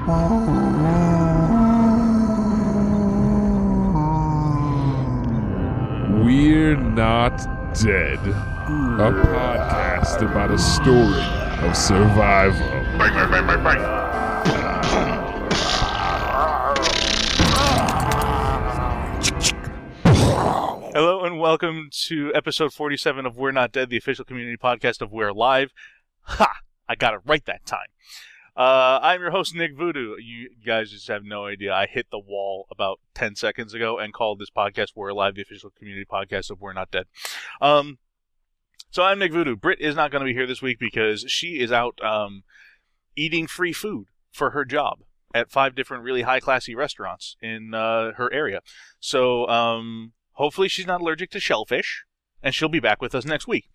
We're Not Dead, a podcast about a story of survival. Bang, bang, bang, bang, bang. Hello and welcome to episode 47 of We're Not Dead, the official community podcast of We're Alive. Ha! I got it right that time. Uh, I'm your host, Nick Voodoo. You guys just have no idea. I hit the wall about 10 seconds ago and called this podcast We're Alive, the official community podcast of We're Not Dead. Um, so I'm Nick Voodoo. Britt is not going to be here this week because she is out um, eating free food for her job at five different really high classy restaurants in uh, her area. So um, hopefully she's not allergic to shellfish, and she'll be back with us next week.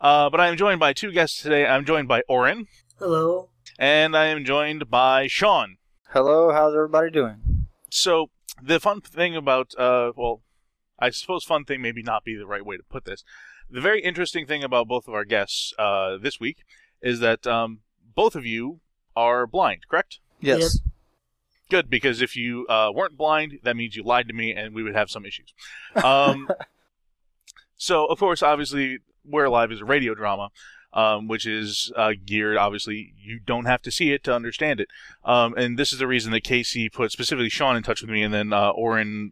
Uh, but I am joined by two guests today. I'm joined by Oren, Hello. And I am joined by Sean. Hello, how's everybody doing? So the fun thing about, uh, well, I suppose fun thing maybe not be the right way to put this. The very interesting thing about both of our guests uh, this week is that um, both of you are blind, correct? Yes. Good, because if you uh, weren't blind, that means you lied to me, and we would have some issues. Um, so, of course, obviously, We're Alive is a radio drama, um, which is uh, geared. Obviously, you don't have to see it to understand it, um, and this is the reason that Casey put specifically Sean in touch with me, and then uh,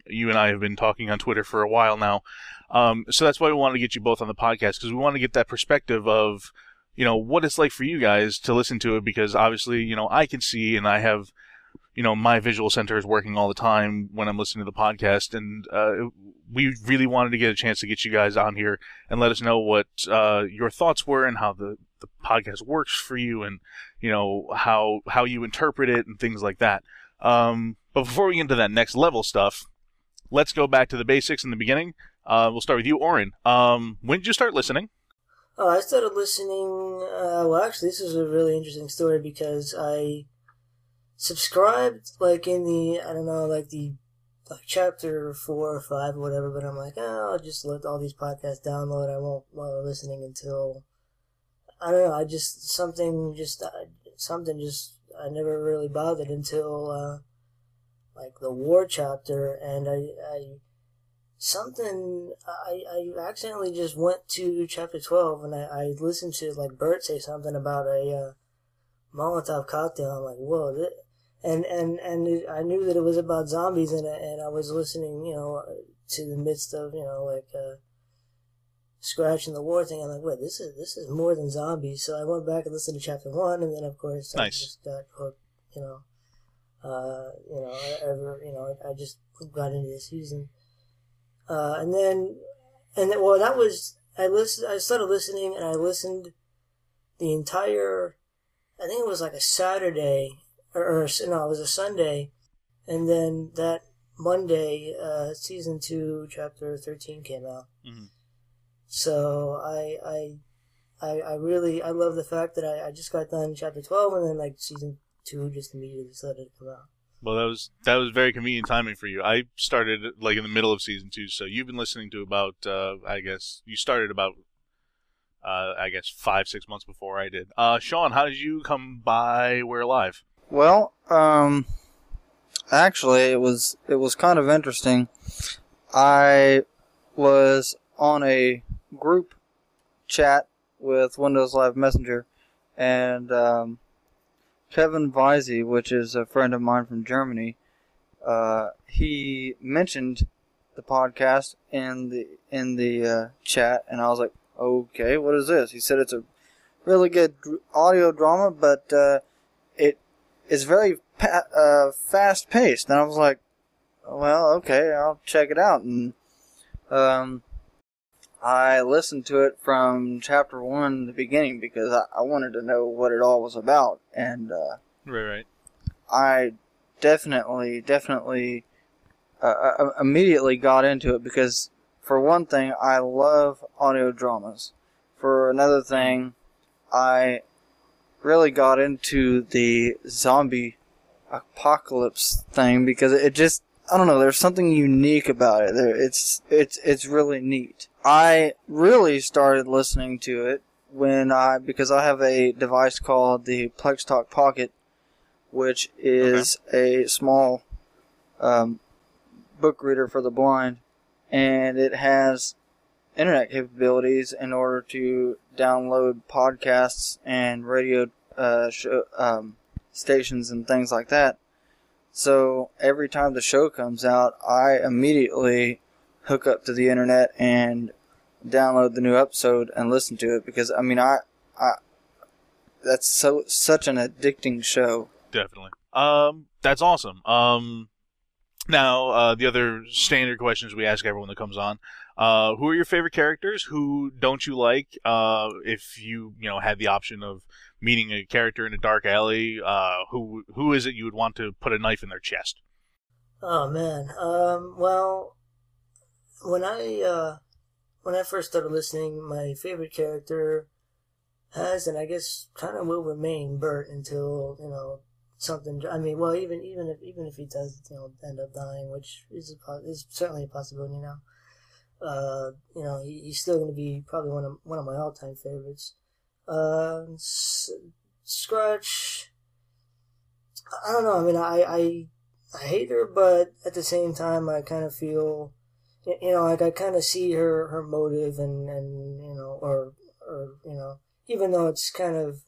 you and I have been talking on Twitter for a while now. Um, so that's why we wanted to get you both on the podcast because we want to get that perspective of you know what it's like for you guys to listen to it because obviously you know I can see and I have you know my visual center is working all the time when I'm listening to the podcast, and uh, we really wanted to get a chance to get you guys on here and let us know what uh, your thoughts were and how the, the podcast works for you, and you know how how you interpret it and things like that. Um, but before we get into that next level stuff, let's go back to the basics in the beginning. Uh, we'll start with you, Oren. Um, when did you start listening? Oh, I started listening. Uh, well, actually, this is a really interesting story because I subscribed like in the I don't know like the like chapter four or five or whatever. But I'm like, oh, I'll just let all these podcasts download. I won't bother listening until I don't know. I just something just something just I never really bothered until uh, like the war chapter, and I I something I, I accidentally just went to chapter 12 and I, I listened to like Burt say something about a uh, Molotov cocktail. I'm like, whoa, this, and and and I knew that it was about zombies and and I was listening, you know, to the midst of you know like uh, scratching the war thing. I'm like, wait, this is this is more than zombies. So I went back and listened to chapter one, and then of course I just got hooked. You know, uh, you know, ever you know, I just got into the season. Uh, and then, and then, well, that was I listened. I started listening, and I listened the entire. I think it was like a Saturday, or, or no, it was a Sunday, and then that Monday, uh, season two, chapter thirteen came out. Mhm. So I, I, I, I really, I love the fact that I, I just got done chapter twelve, and then like season two just immediately started to come out. Well, that was that was very convenient timing for you. I started like in the middle of season two, so you've been listening to about uh, I guess you started about uh, I guess five six months before I did. Uh, Sean, how did you come by We're Alive? Well, um, actually, it was it was kind of interesting. I was on a group chat with Windows Live Messenger, and um, Kevin Visey, which is a friend of mine from Germany, uh, he mentioned the podcast in the in the uh, chat, and I was like, "Okay, what is this?" He said it's a really good audio drama, but uh, is very pa- uh, fast paced. And I was like, "Well, okay, I'll check it out." And um, I listened to it from chapter one, the beginning, because I, I wanted to know what it all was about, and uh, Right, right. I definitely, definitely uh, uh, immediately got into it because, for one thing, I love audio dramas. For another thing, I really got into the zombie apocalypse thing because it just I don't know. There's something unique about it. There, it's it's it's really neat. I really started listening to it when I because I have a device called the PlexTalk Pocket, which is a small um, book reader for the blind, and it has internet capabilities in order to download podcasts and radio uh, show, um, stations and things like that. So every time the show comes out, I immediately hook up to the internet and download the new episode and listen to it because I mean I I that's so such an addicting show. Definitely. Um, that's awesome. Um, now uh, the other standard questions we ask everyone that comes on: uh, Who are your favorite characters? Who don't you like? Uh, if you you know had the option of meeting a character in a dark alley, uh, who who is it you would want to put a knife in their chest? Oh man. Um. Well, when I uh, when I first started listening, my favorite character has, and I guess kind of will remain, Burt until you know something. I mean, well, even even if even if he does, you know, end up dying, which is a, is certainly a possibility now. Uh, you know, he, he's still going to be probably one of one of my all time favorites. Uh, Scratch. I don't know. I mean, I, I I hate her, but at the same time, I kind of feel, you know, like I kind of see her her motive, and and you know, or or you know, even though it's kind of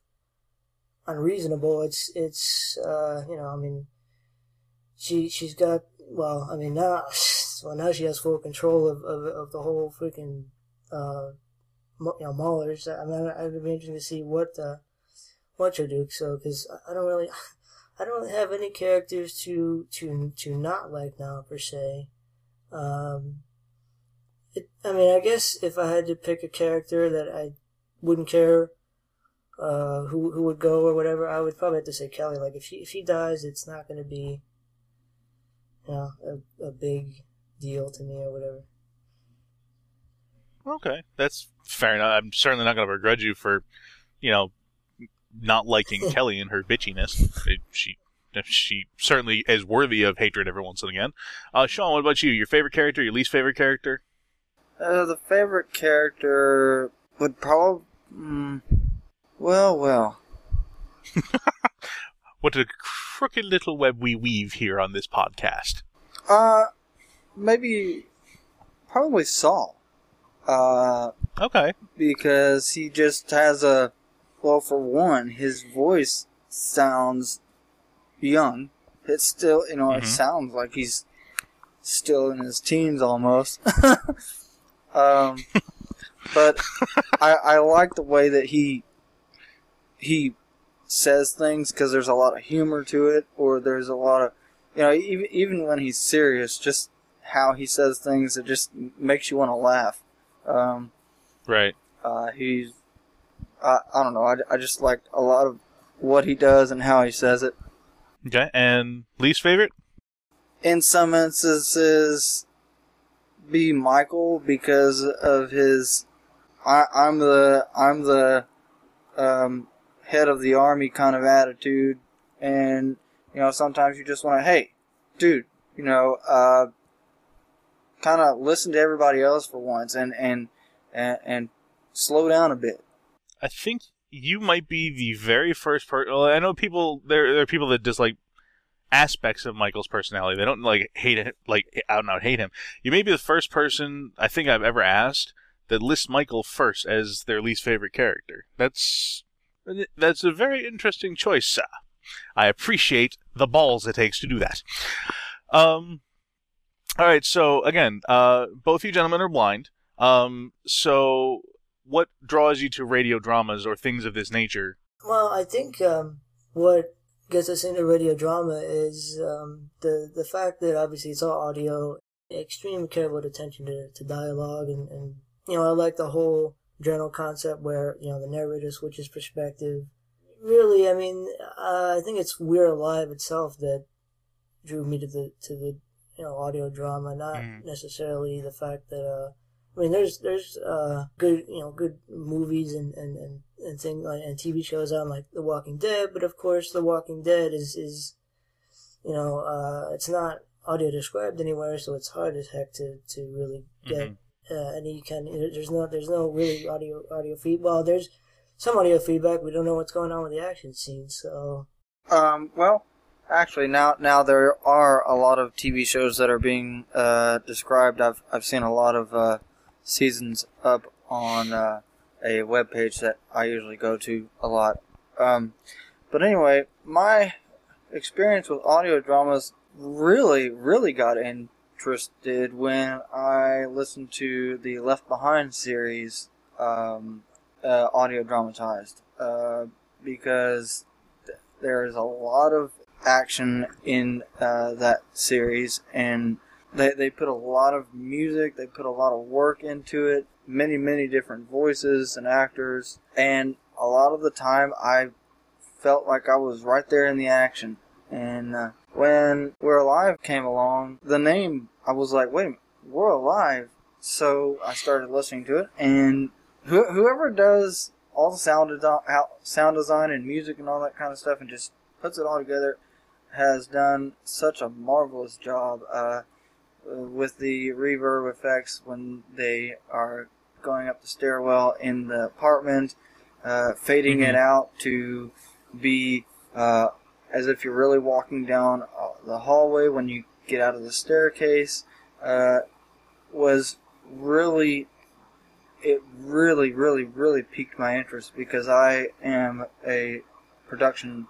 unreasonable, it's it's uh, you know, I mean, she she's got well, I mean now, well now she has full control of of, of the whole freaking uh, you know, Maulers. I mean, I'd be interested to see what uh, what she'll do. So, because I don't really, I don't really have any characters to to to not like now per se. Um, it, I mean, I guess if I had to pick a character that I wouldn't care uh, who who would go or whatever, I would probably have to say Kelly. Like if she if she dies, it's not going to be, you know, a, a big deal to me or whatever. Okay, that's fair enough. I'm certainly not going to begrudge you for, you know, not liking Kelly and her bitchiness. It, she she certainly is worthy of hatred every once and again. Uh, Sean, what about you? Your favorite character? Your least favorite character? Uh, the favorite character would probably. Mm, well, well. What a crooked little web we weave here on this podcast. Uh, maybe. Probably Saul. Uh, Okay. because he just has a. Well, for one, his voice sounds young. It's still, you know, it Mhm. sounds like he's still in his teens almost. um, but I, I like the way that he he says things because there's a lot of humor to it, or there's a lot of, you know, even even when he's serious, just how he says things, it just makes you want to laugh. Um, Right. uh, he's, I, I don't know, I, I just like a lot of what he does and how he says it. Okay. And least favorite? In some instances, be Michael because of his, I, I'm the, I'm the, um, head of the army kind of attitude. And, you know, sometimes you just want to, hey, dude, you know, uh, kind of listen to everybody else for once and, and, and, and slow down a bit. I think you might be the very first person. Well, I know people. There, there are people that dislike aspects of Michael's personality. They don't like hate it, like out and out hate him. You may be the first person I think I've ever asked that lists Michael first as their least favorite character. That's that's a very interesting choice, sir. I appreciate the balls it takes to do that. Um, all right. So again, uh, both you gentlemen are blind. Um, so what draws you to radio dramas or things of this nature? Well, I think um, what gets us into radio drama is um, the the fact that obviously it's all audio, extreme careful attention to, to dialogue, and, and you know I like the whole general concept where you know the narrator switches perspective. Really, I mean, uh, I think it's We're Alive itself that drew me to the to the you know audio drama, not Mm. necessarily the fact that. Uh, I mean, there's there's uh good you know good movies and and and, and things like and TV shows on like The Walking Dead, but of course The Walking Dead is is you know uh it's not audio described anywhere, so it's hard as heck to to really get uh, any kind. Of, there's no there's no really audio audio feed. Well, there's some audio feedback. We don't know what's going on with the action scene, so Um, well, Actually, now now there are a lot of TV shows that are being uh, described. I've I've seen a lot of uh, seasons up on uh, a web page that I usually go to a lot. Um, but anyway, my experience with audio dramas really really got interested when I listened to the Left Behind series um, uh, audio dramatized uh, because th- there is a lot of action in uh, that series and they, they put a lot of music they put a lot of work into it many many different voices and actors and a lot of the time i felt like i was right there in the action and uh, when we're alive came along the name i was like wait a minute we're alive. So i started listening to it and wh- whoever does all the sound, desi- sound design and music and all that kind of stuff and just puts it all together has done such a marvelous job uh, with the reverb effects when they are going up the stairwell in the apartment, uh, fading it out to be uh, as if you're really walking down uh, the hallway when you get out of the staircase. Uh, was really, it really, really, really piqued my interest because I am a production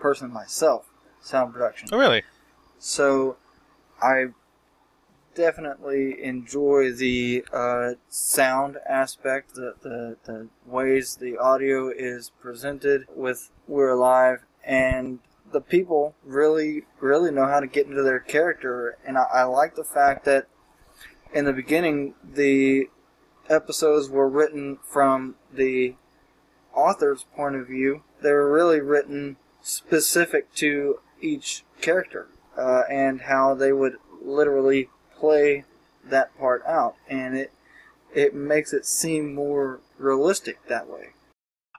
person myself sound production. Oh, really? So I definitely enjoy the uh, sound aspect, the, the, the ways the audio is presented with We're Alive, and the people really, really know how to get into their character. And I, I like the fact that in the beginning, the episodes were written from the author's point of view. They were really written specific to each character uh, and how they would literally play that part out, and it it makes it seem more realistic that way.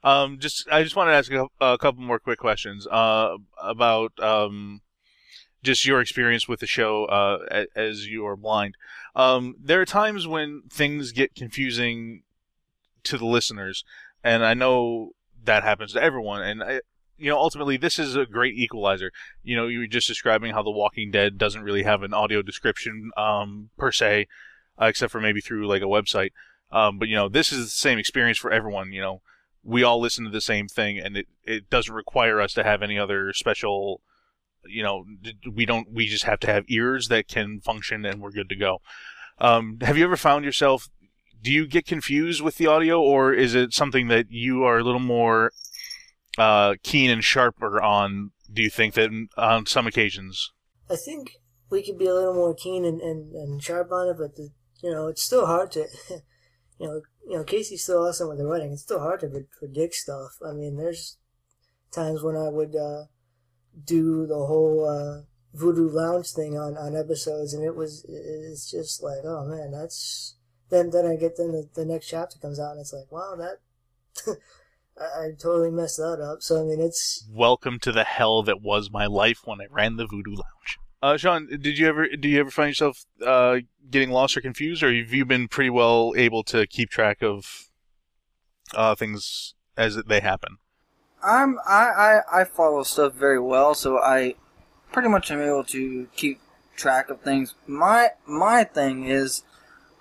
Um, just I just wanted to ask a, a couple more quick questions uh, about um, just your experience with the show uh, as you are blind. Um, there are times when things get confusing to the listeners, and I know that happens to everyone. And I, you know, ultimately, this is a great equalizer. You know, you were just describing how The Walking Dead doesn't really have an audio description um, per se, uh, except for maybe through like a website. Um, but you know, this is the same experience for everyone. You know, we all listen to the same thing, and it, it doesn't require us to have any other special. You know, we don't. We just have to have ears that can function, and we're good to go. Um, have you ever found yourself? Do you get confused with the audio, or is it something that you are a little more uh, keen and sharper on? Do you think that on some occasions? I think we could be a little more keen and, and, and sharp on it, but the, you know, it's still hard to, you know, you know, Casey's still awesome with the writing. It's still hard to pre- predict stuff. I mean, there's times when I would uh, do the whole uh, Voodoo Lounge thing on, on episodes, and it was it's just like, oh man, that's then then I get then the, the next chapter comes out, and it's like, wow, that I, I totally messed that up. So I mean, it's Welcome to the hell that was my life when I ran the Voodoo Lounge. Uh, Sean, did you ever do you ever find yourself uh, getting lost or confused, or have you been pretty well able to keep track of uh, things as they happen? I'm I, I, I follow stuff very well, so I pretty much am able to keep track of things. My my thing is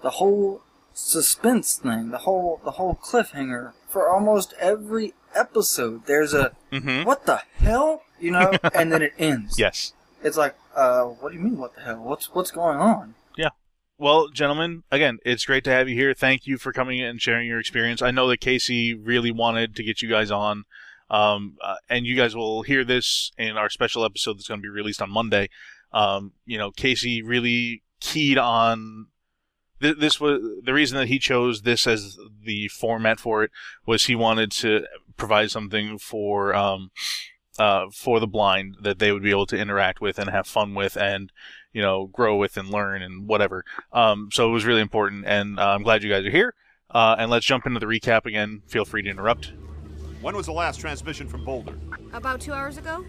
the whole suspense thing, the whole the whole cliffhanger for almost every episode. There's a Mm-hmm. what the hell, you know, and then it ends. Yes. It's like, uh, what do you mean, what the hell? What's what's going on? Yeah. Well, gentlemen, again, it's great to have you here. Thank you for coming in and sharing your experience. I know that Casey really wanted to get you guys on, um, uh, and you guys will hear this in our special episode that's going to be released on Monday. Um, you know, Casey really keyed on th- this was the reason that he chose this as the format for it was he wanted to provide something for um, uh, for the blind that they would be able to interact with and have fun with and you know grow with and learn and whatever. Um, so it was really important, and uh, I'm glad you guys are here. Uh, and let's jump into the recap again. Feel free to interrupt. When was the last transmission from Boulder? About two hours ago?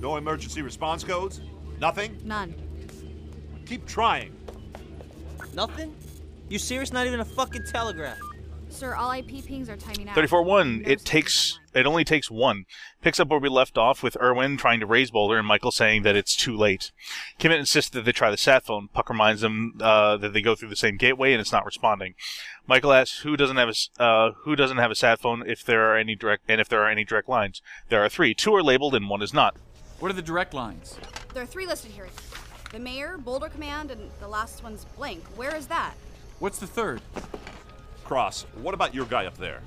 No emergency response codes? Nothing? None. Keep trying. Nothing? You serious? Not even a fucking telegraph. Sir, all IP pings are timing out. 34 1. No It takes. It only takes one. Picks up where we left off with Irwin trying to raise Boulder and Michael saying that it's too late. Kimmett insists that they try the sat phone. Puck reminds them uh, that they go through the same gateway and it's not responding. Michael asks who doesn't have a s- uh, who doesn't have a sat phone if there are any direct and if there are any direct lines. There are three. Two are labeled and one is not. What are the direct lines? There are three listed here. The mayor, Boulder Command, and the last one's blank. Where is that? What's the third? Cross, what about your guy up there?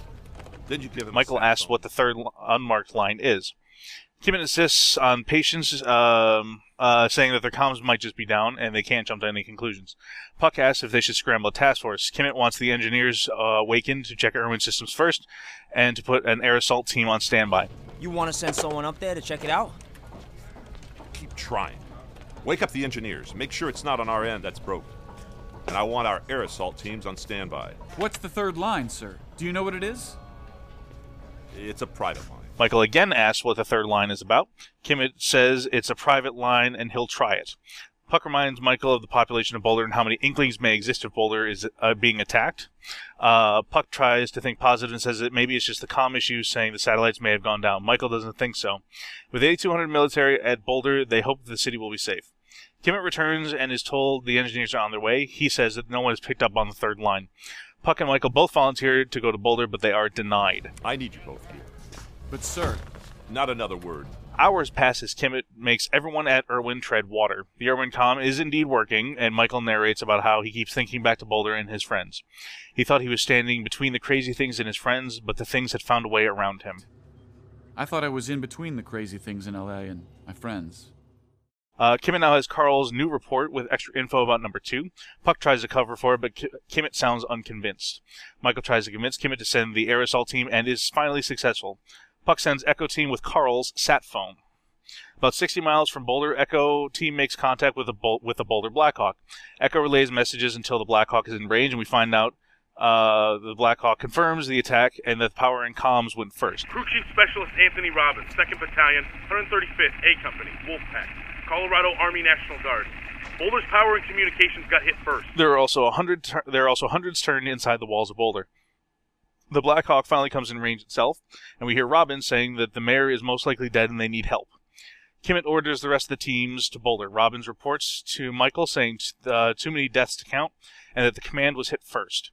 Did you give him? Michael sat asks what the third unmarked line is. Kimmett insists on patience, um, uh, saying that their comms might just be down and they can't jump to any conclusions. Puck asks if they should scramble a task force. Kimmett wants the engineers uh, awakened to check Irwin systems first and to put an air assault team on standby. You want to send someone up there to check it out? Keep trying. Wake up the engineers. Make sure it's not on our end that's broken. And I want our air assault teams on standby. What's the third line, sir? Do you know what it is? It's a private line. Michael again asks what the third line is about. Kimmett says it's a private line and he'll try it. Puck reminds Michael of the population of Boulder and how many Inklings may exist if Boulder is uh, being attacked. Uh, Puck tries to think positive and says that maybe it's just the comm issue, saying the satellites may have gone down. Michael doesn't think so. With 8,200 military at Boulder, they hope the city will be safe. Kimmett returns and is told the engineers are on their way. He says that no one has picked up on the third line. Puck and Michael both volunteer to go to Boulder, but they are denied. I need you both here. But, sir, Not another word. Hours pass as Kimmett makes everyone at Irwin tread water. The Irwin com is indeed working, and Michael narrates about how he keeps thinking back to Boulder and his friends. He thought he was standing between the crazy things and his friends, but the things had found a way around him. I thought I was in between the crazy things in LA and my friends. Uh, Kimmett now has Carl's new report with extra info about number two. Puck tries to cover for it, but Ki- Kimmett sounds unconvinced. Michael tries to convince Kimmett to send the air assault team and is finally successful. Puck sends Echo team with Carl's sat phone. About 60 miles from Boulder, Echo team makes contact with a Bol- with the Boulder Blackhawk. Echo relays messages until the Blackhawk is in range, and we find out uh, the Blackhawk confirms the attack and that power and comms went first. Crew Chief Specialist Anthony Robbins, 2nd Battalion, 135th A Company, Wolfpack, Colorado Army National Guard. Boulder's power and communications got hit first. There are also a hundred. There are also hundreds turned inside the walls of Boulder. The Black Hawk finally comes in range itself, and we hear Robbins saying that the mayor is most likely dead and they need help. Kimmett orders the rest of the teams to Boulder. Robbins reports to Michael saying t- uh, too many deaths to count, and that the command was hit first.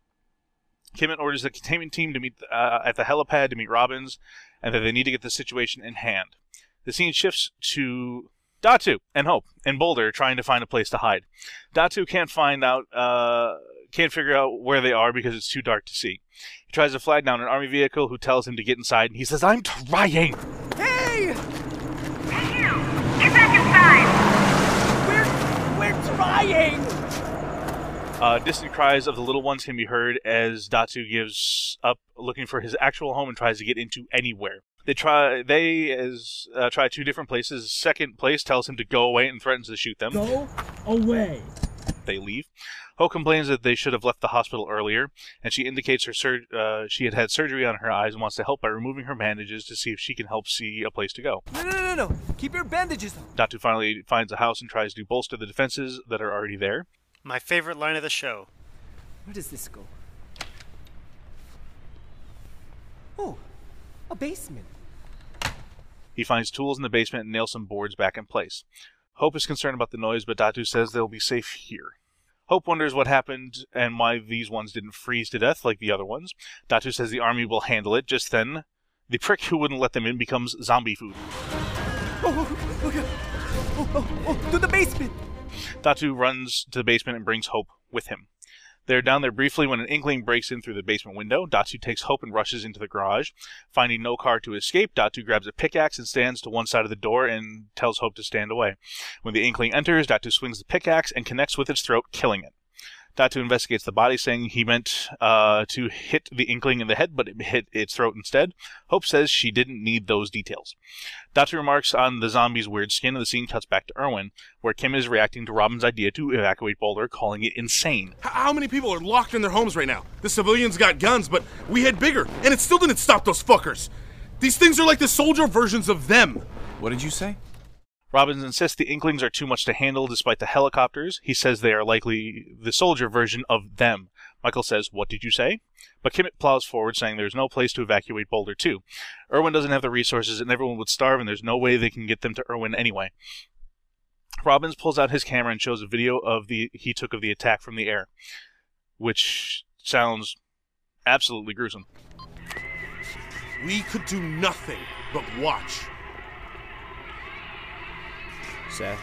Kimmett orders the containment team to meet uh, at the helipad to meet Robbins, and that they need to get the situation in hand. The scene shifts to Datu and Hope and Boulder trying to find a place to hide. Datu can't find out, uh, can't figure out where they are because it's too dark to see. He tries to flag down an army vehicle who tells him to get inside, and he says, I'm trying! Hey! Hey, you! Get back inside! We're we're trying. Uh, distant cries of the little ones can be heard as Datu gives up looking for his actual home and tries to get into anywhere. They try. They as uh, try two different places. Second place tells him to go away and threatens to shoot them. Go away. They leave. Hope complains that they should have left the hospital earlier, and she indicates her sur- uh, she had had surgery on her eyes and wants to help by removing her bandages to see if she can help see a place to go. No, no, no, no. Keep your bandages on. Datu finally finds a house and tries to bolster the defenses that are already there. My favorite line of the show. Where does this go? Oh, a basement. He finds tools in the basement and nails some boards back in place. Hope is concerned about the noise, but Datu says they'll be safe here. Hope wonders what happened and why these ones didn't freeze to death like the other ones. Datu says the army will handle it. Just then, the prick who wouldn't let them in becomes zombie food. Oh, oh, oh, God. oh, oh, oh, to the basement. Datu runs to the basement and brings Hope with him. They're down there briefly when an inkling breaks in through the basement window. Datu takes Hope and rushes into the garage. Finding no car to escape, Datu grabs a pickaxe and stands to one side of the door and tells Hope to stand away. When the inkling enters, Datu swings the pickaxe and connects with its throat, killing it. Datu investigates the body, saying he meant uh, to hit the inkling in the head, but it hit its throat instead. Hope says she didn't need those details. Datu remarks on the zombie's weird skin, and the scene cuts back to Irwin, where Kim is reacting to Robin's idea to evacuate Boulder, calling it insane. How many people are locked in their homes right now? The civilians got guns, but we had bigger, and it still didn't stop those fuckers. These things are like the soldier versions of them. What did you say? Robbins insists the Inklings are too much to handle despite the helicopters. He says they are likely the soldier version of them. Michael says, What did you say? But Kimmett plows forward, saying there's no place to evacuate Boulder 2. Irwin doesn't have the resources, and everyone would starve, and there's no way they can get them to Irwin anyway. Robbins pulls out his camera and shows a video of the he took of the attack from the air, which sounds absolutely gruesome. We could do nothing but watch. Seth.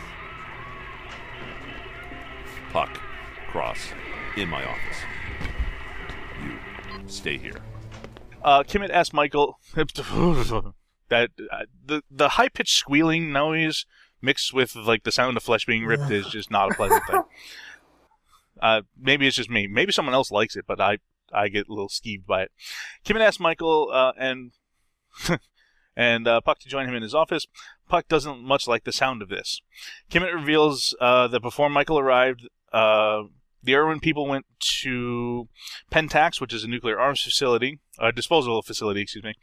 Puck. Cross. In my office. You stay here. Uh, Kimmett asked Michael that uh, the the high pitched squealing noise mixed with like the sound of flesh being ripped is just not a pleasant thing. Uh, maybe it's just me. Maybe someone else likes it, but I I get a little skeeved by it. Kimmett asked Michael uh, and and uh, Puck to join him in his office. Puck doesn't much like the sound of this. Kimmett reveals uh, that before Michael arrived, uh, the Irwin people went to Pantex, which is a nuclear arms facility, a disposal facility, excuse me,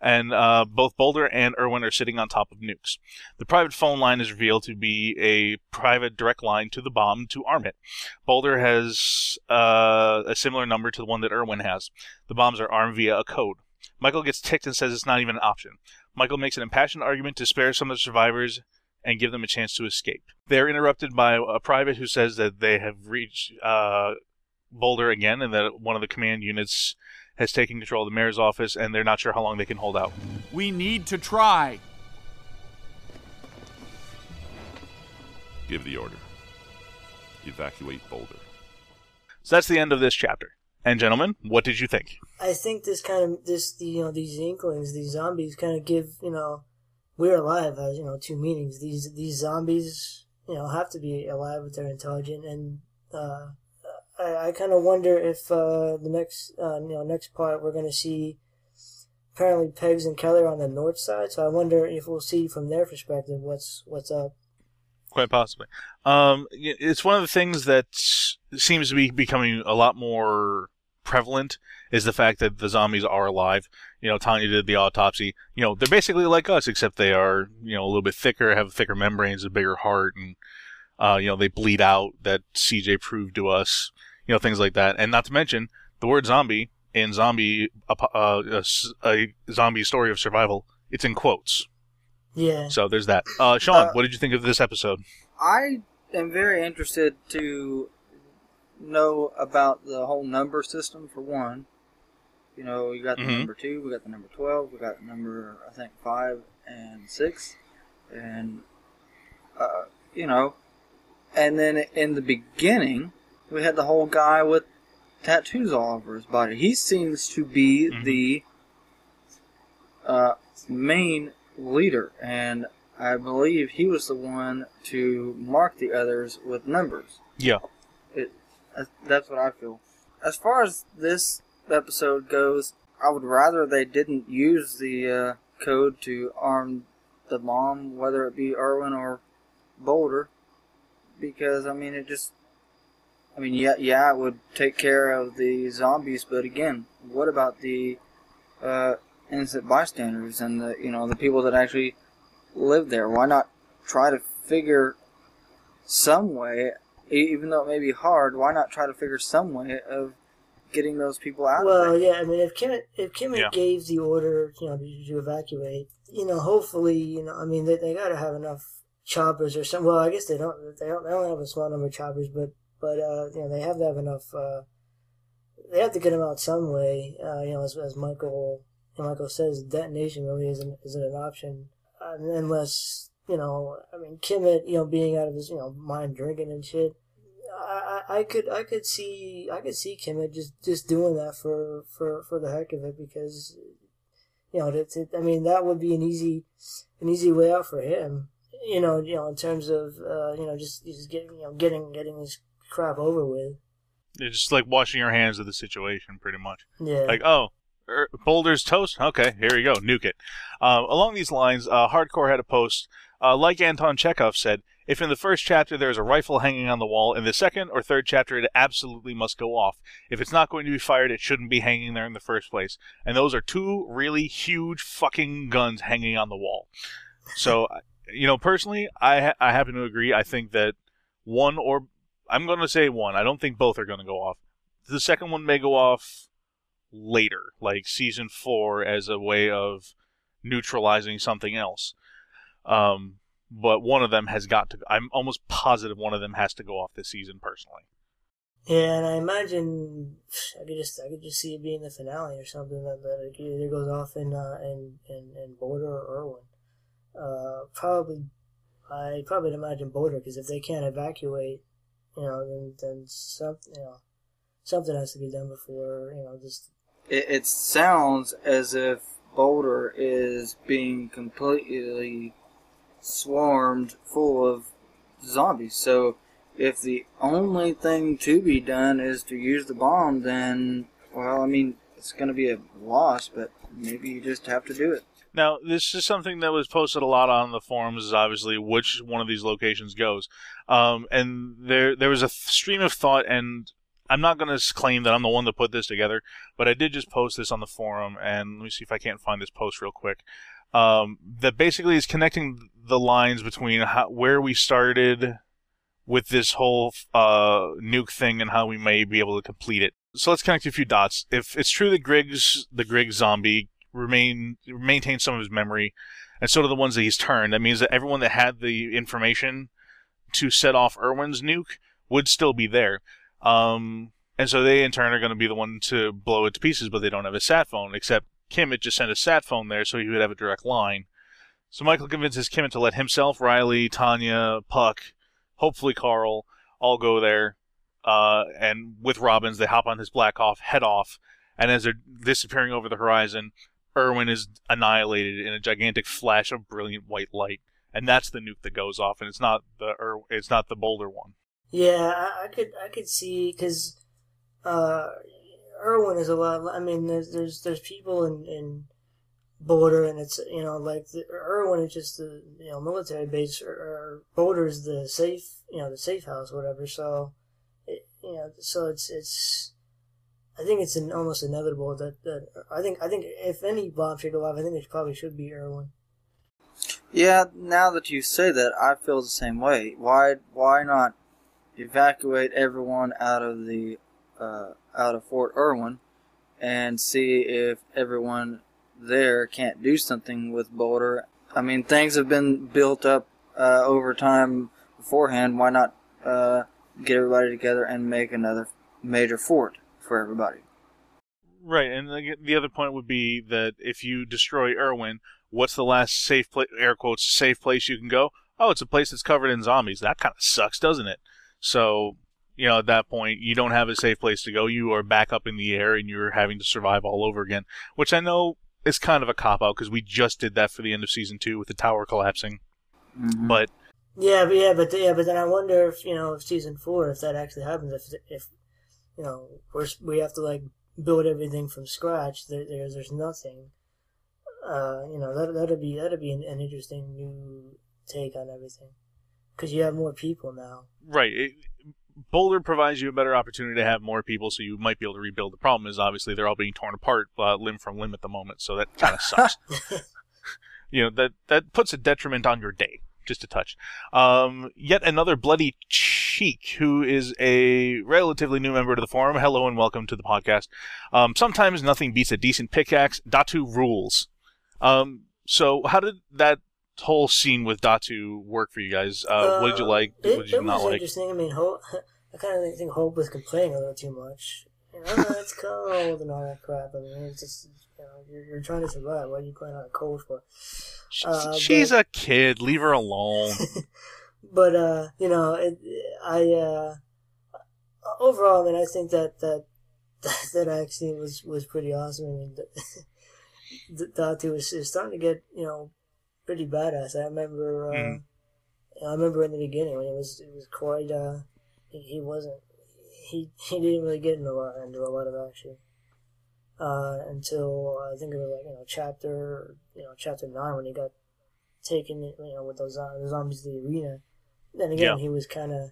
and uh, both Boulder and Irwin are sitting on top of nukes. The private phone line is revealed to be a private direct line to the bomb to arm it. Boulder has uh, a similar number to the one that Irwin has. The bombs are armed via a code. Michael gets ticked and says it's not even an option. Michael makes an impassioned argument to spare some of the survivors and give them a chance to escape. They're interrupted by a private who says that they have reached uh, Boulder again and that one of the command units has taken control of the mayor's office and they're not sure how long they can hold out. We need to try. Give the order. Evacuate Boulder. So that's the end of this chapter. And gentlemen, what did you think? I think this kind of this you know these inklings, these zombies, kind of give you know we're alive has you know two meanings. These these zombies you know have to be alive if they're intelligent, and uh, I, I kind of wonder if uh, the next uh, you know next part we're going to see apparently Pegs and Keller on the north side. So I wonder if we'll see from their perspective what's what's up. Quite possibly. Um, it's one of the things that seems to be becoming a lot more prevalent is the fact that the zombies are alive. You know, Tanya did the autopsy. You know, they're basically like us, except they are, you know, a little bit thicker, have thicker membranes, a bigger heart, and, uh, you know, they bleed out. That CJ proved to us. You know, things like that. And not to mention, the word zombie in zombie, uh, a, a zombie story of survival, it's in quotes. Yeah. So there's that. Uh, Sean, Uh, what did you think of this episode? I am very interested to know about the whole number system for one. You know, you got the Mhm. number two, we got the number twelve, we got the number I think five and six, and uh, you know, and then in the beginning we had the whole guy with tattoos all over his body. He seems to be the uh, main leader, and I believe he was the one to mark the others with numbers. Yeah. That's- what I feel. As far as this episode goes, I would rather they didn't use the uh, code to arm the bomb, whether it be Irwin or Boulder, because I mean it just. I mean, yeah, yeah, it would take care of the zombies, but again, what about the uh, innocent bystanders and the you know the people that actually live there? Why not try to figure some way, even though it may be hard? Why not try to figure some way of getting those people out of Well, yeah, I mean, if Kimmett if Kimmett Yeah. gave the order, you know, to, to evacuate, you know, hopefully, you know, I mean, they, they got to have enough choppers or something. Well, I guess they don't. They don't. They don't have a small number of choppers, but but uh, you know, they have to have enough. Uh, they have to get them out some way. Uh, you know, as, as Michael Michael says, detonation really isn't isn't an option uh, unless you know. I mean, Kimmett, you know, being out of his you know mind drinking and shit. I, I could I could see I could see Kimmett just, just doing that for, for, for the heck of it because you know it's it, I mean that would be an easy an easy way out for him you know you know in terms of uh, you know just just getting you know getting getting his crap over with It's just like washing your hands of the situation, pretty much. Yeah. Like, oh, er, Boulder's toast? Okay, here you go. Nuke it. Uh, along these lines, uh, Hardcore had a post. Uh, like Anton Chekhov said, if in the first chapter there is a rifle hanging on the wall, in the second or third chapter it absolutely must go off. If it's not going to be fired, it shouldn't be hanging there in the first place. And those are two really huge fucking guns hanging on the wall. So, you know, personally, I ha- I happen to agree. I think that one or I'm going to say one. I don't think both are going to go off. the second one may go off later, like season four, as a way of neutralizing something else. Um, but one of them has got to. I'm almost positive one of them has to go off this season personally. Yeah, and I imagine I could just I could just see it being the finale or something that, that it either goes off in uh, in, in in Boulder or Irwin. Uh, probably, I probably imagine Boulder because if they can't evacuate, you know, then then something you know something has to be done before you know just It, it sounds as if Boulder is being completely swarmed full of zombies. So if the only thing to be done is to use the bomb, then, well, I mean, it's going to be a loss, but maybe you just have to do it. Now, this is something that was posted a lot on the forums. Is obviously which one of these locations goes, um, and there there was a stream of thought, and I'm not going to claim that I'm the one that put this together, but I did just post this on the forum, and let me see if I can't find this post real quick. Um, that basically is connecting the lines between how, where we started with this whole uh, nuke thing and how we may be able to complete it. So let's connect a few dots. If it's true that Griggs, the Griggs zombie, remain maintains some of his memory, and so do the ones that he's turned, that means that everyone that had the information to set off Irwin's nuke would still be there. Um, and so they in turn are going to be the one to blow it to pieces, but they don't have a sat phone. Except Kimmett just sent a sat phone there, so he would have a direct line. So Michael convinces Kimmett to let himself, Riley, Tanya, Puck, hopefully Carl, all go there. Uh, and with Robbins, they hop on his Black Hawk, head off, and as they're disappearing over the horizon, Irwin is annihilated in a gigantic flash of brilliant white light, and that's the nuke that goes off, and it's not the Ir- it's not the Boulder one. Yeah, I, I could I could see because uh, Irwin is a lot. I mean, there's there's there's people in in Boulder, and it's you know like the, Irwin is just the you know military base, or, or Boulder is the safe you know the safe house, whatever. So, it, you know, so it's it's. I think it's an, almost inevitable that, that I think I think if any bomb should go off, I think it probably should be Irwin. Yeah, now that you say that, I feel the same way. Why why not evacuate everyone out of the uh, out of Fort Irwin and see if everyone there can't do something with Boulder? I mean, things have been built up uh, over time beforehand. Why not uh, get everybody together and make another major fort for everybody? Right, and the, the other point would be that if you destroy Irwin, what's the last safe place, air quotes, safe place you can go? Oh, it's a place that's covered in zombies. That kind of sucks, doesn't it? So, you know, at that point, you don't have a safe place to go. You are back up in the air and you're having to survive all over again, which I know is kind of a cop out because we just did that for the end of season two with the tower collapsing. Mm-hmm. But Yeah, but yeah, but yeah, but then I wonder if you know if season four, if that actually happens, if if you know we're we have to like build everything from scratch. There, there's there's nothing. Uh, you know that that'd be that'd be an, an interesting new take on everything because you have more people now. right, it, Boulder provides you a better opportunity to have more people, so you might be able to rebuild. The problem is obviously they're all being torn apart uh, limb from limb at the moment, so that kind of sucks. you know that that puts a detriment on your day just a touch. Um, yet another bloody cheek who is a relatively new member to the forum. Hello and welcome to the podcast. Um, sometimes nothing beats a decent pickaxe. Datu rules. Um, so how did that whole scene with datu work for you guys uh, what did you like It, what did you not was like interesting. I mean, Hope, I kind of think Hope was complaining a little too much. You know, "Oh, it's cold and all that crap. I mean, it's just you know, you're, you're trying to survive. What are you going out cold for? Uh, she's but, a kid leave her alone but uh, you know, it, I uh, overall, I mean, I think that that that, actually was was pretty awesome. I mean, Datu was, is starting to get you know pretty badass. I remember, uh, Mhm. I remember in the beginning when it was it was quite. Uh, he, he wasn't. He he didn't really get into a lot, into a lot of action. Uh, until I think it was like you know chapter you know chapter nine when he got taken you know with those uh, the zombies to the arena. Then again, Yeah. he was kind of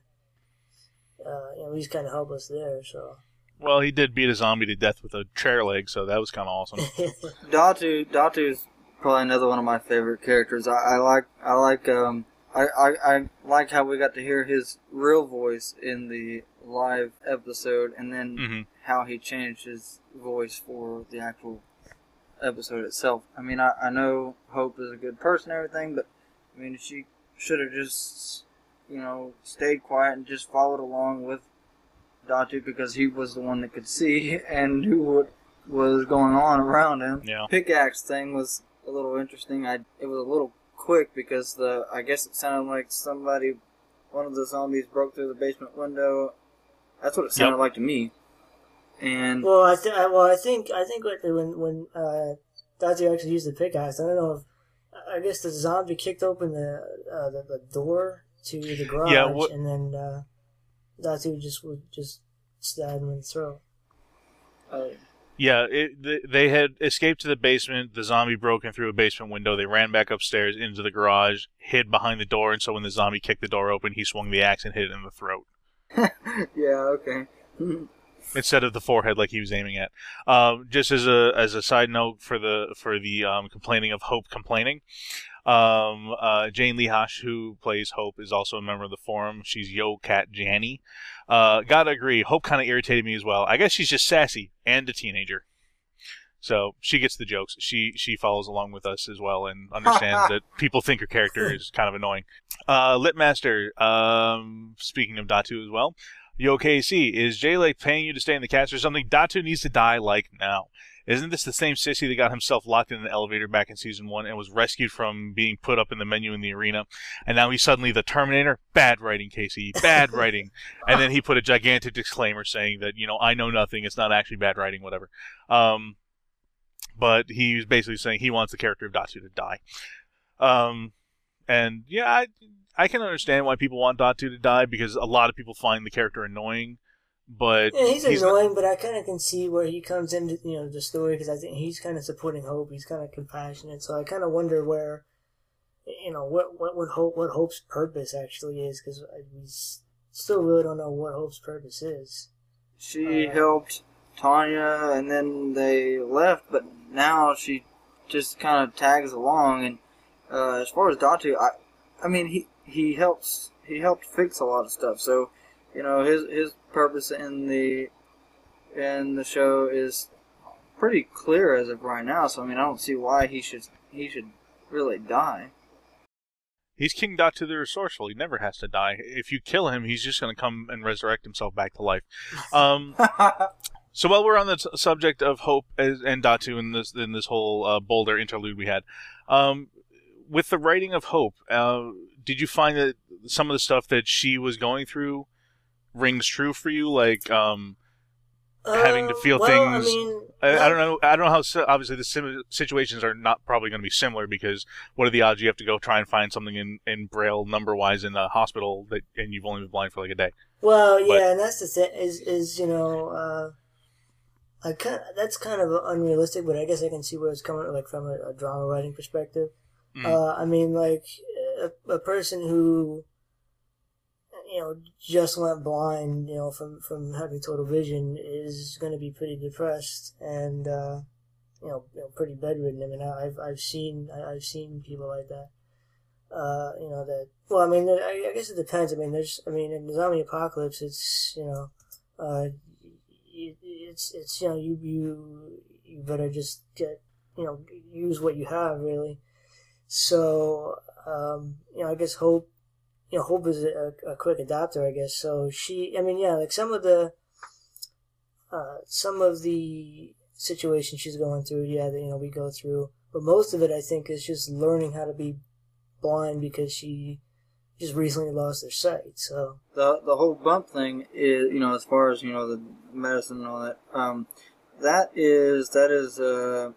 uh, you know he's kind of helpless there. So well he did beat a zombie to death with a chair leg so that was kind of awesome Datu Datu's probably another one of my favorite characters. I, I like I like um I, I, I like how we got to hear his real voice in the live episode, and then Mhm. how he changed his voice for the actual episode itself. I mean, I, I know Hope is a good person and everything, but I mean, she should have just, you know, stayed quiet and just followed along with Datu because he was the one that could see and knew what was going on around him. Yeah. Pickaxe thing was a little interesting. I it was a little quick because the I guess it sounded like somebody, one of the zombies broke through the basement window. That's what it sounded Yep. like to me. And Well, I th- I- well, I think I think what, when when uh, Datu actually used the pickaxe, I don't know if I guess the zombie kicked open the uh, the, the door to the garage, Yeah, what- and then uh, Datu just would just stab him in the throat. uh, Yeah, it, they had escaped to the basement. The zombie broke in through a basement window. They ran back upstairs into the garage, hid behind the door, and so when the zombie kicked the door open, he swung the axe and hit it in the throat yeah, okay. instead of the forehead like he was aiming at. Um, just as a as a side note for the for the um, complaining of Hope complaining, um, uh, Jane Lehosh, who plays Hope, is also a member of the forum. She's Yo Cat Janny. Uh, gotta agree, Hope kind of irritated me as well. I guess she's just sassy and a teenager. So she gets the jokes. She she follows along with us as well and understands that people think her character is kind of annoying. Uh, Litmaster, um, speaking of Datu as well, Yo KC, is Jay like paying you to stay in the cast or something? Datu needs to die like now. Isn't this the same sissy that got himself locked in an elevator back in season one and was rescued from being put up in the menu in the arena? And now he's suddenly the Terminator? Bad writing, Casey. Bad writing. And then he put a gigantic disclaimer saying that, you know, I know nothing. It's not actually bad writing, whatever. Um, but he's basically saying he wants the character of Datu to die. Um, and yeah, I, I can understand why people want Datu to die because a lot of people find the character annoying. But Yeah, he's, not- annoying, but I kind of can see where he comes into you know the story because I think he's kind of supporting Hope. He's kind of compassionate, so I kind of wonder where, you know, what what would Hope what Hope's purpose actually is because we still really don't know what Hope's purpose is. She helped Tanya, and then they left. But now she just kind of tags along. And uh, as far as Datu, I, I mean, he he helps he helped fix a lot of stuff. So you know, his his purpose in the in the show is pretty clear as of right now. So I mean, I don't see why he should he should really die. He's King Datu the Resourceful. He never has to die. If you kill him, he's just going to come and resurrect himself back to life. Um, so while we're on the t- subject of Hope as, and Datu in this in this whole uh, Boulder interlude we had, um, with the writing of Hope, uh, did you find that some of the stuff that she was going through rings true for you? Like um, having to Uh, feel well, I things. mean, I, I don't know. I don't know how. Obviously, the sim- situations are not probably going to be similar because what are the odds you have to go try and find something in, in braille number wise in the hospital that and you've only been blind for like a day. Well, yeah, But- and that's the thing is is you know, uh, I kind that's kind of unrealistic, but I guess I can see where it's coming like from a, a drama writing perspective. Mm. Uh, I mean, like a, a person who you know just went blind, you know, from from having total vision is going to be pretty depressed and uh, you know, you know pretty bedridden. I mean, I've I've seen I've seen people like that. Uh, you know that. Well, I mean, I, I guess it depends. I mean, there's. I mean, in the zombie apocalypse, it's you know, uh, it, it's it's you know you you you better just get you know use what you have really. So um, you know, I guess hope you know hope is a, a quick adapter. I guess so. She. I mean, yeah, like some of the uh, some of the situations she's going through. Yeah, that you know we go through, but most of it I think is just learning how to be blind because she just recently lost her sight. So the the whole bump thing is you know as far as you know the medicine and all that um that is that is uh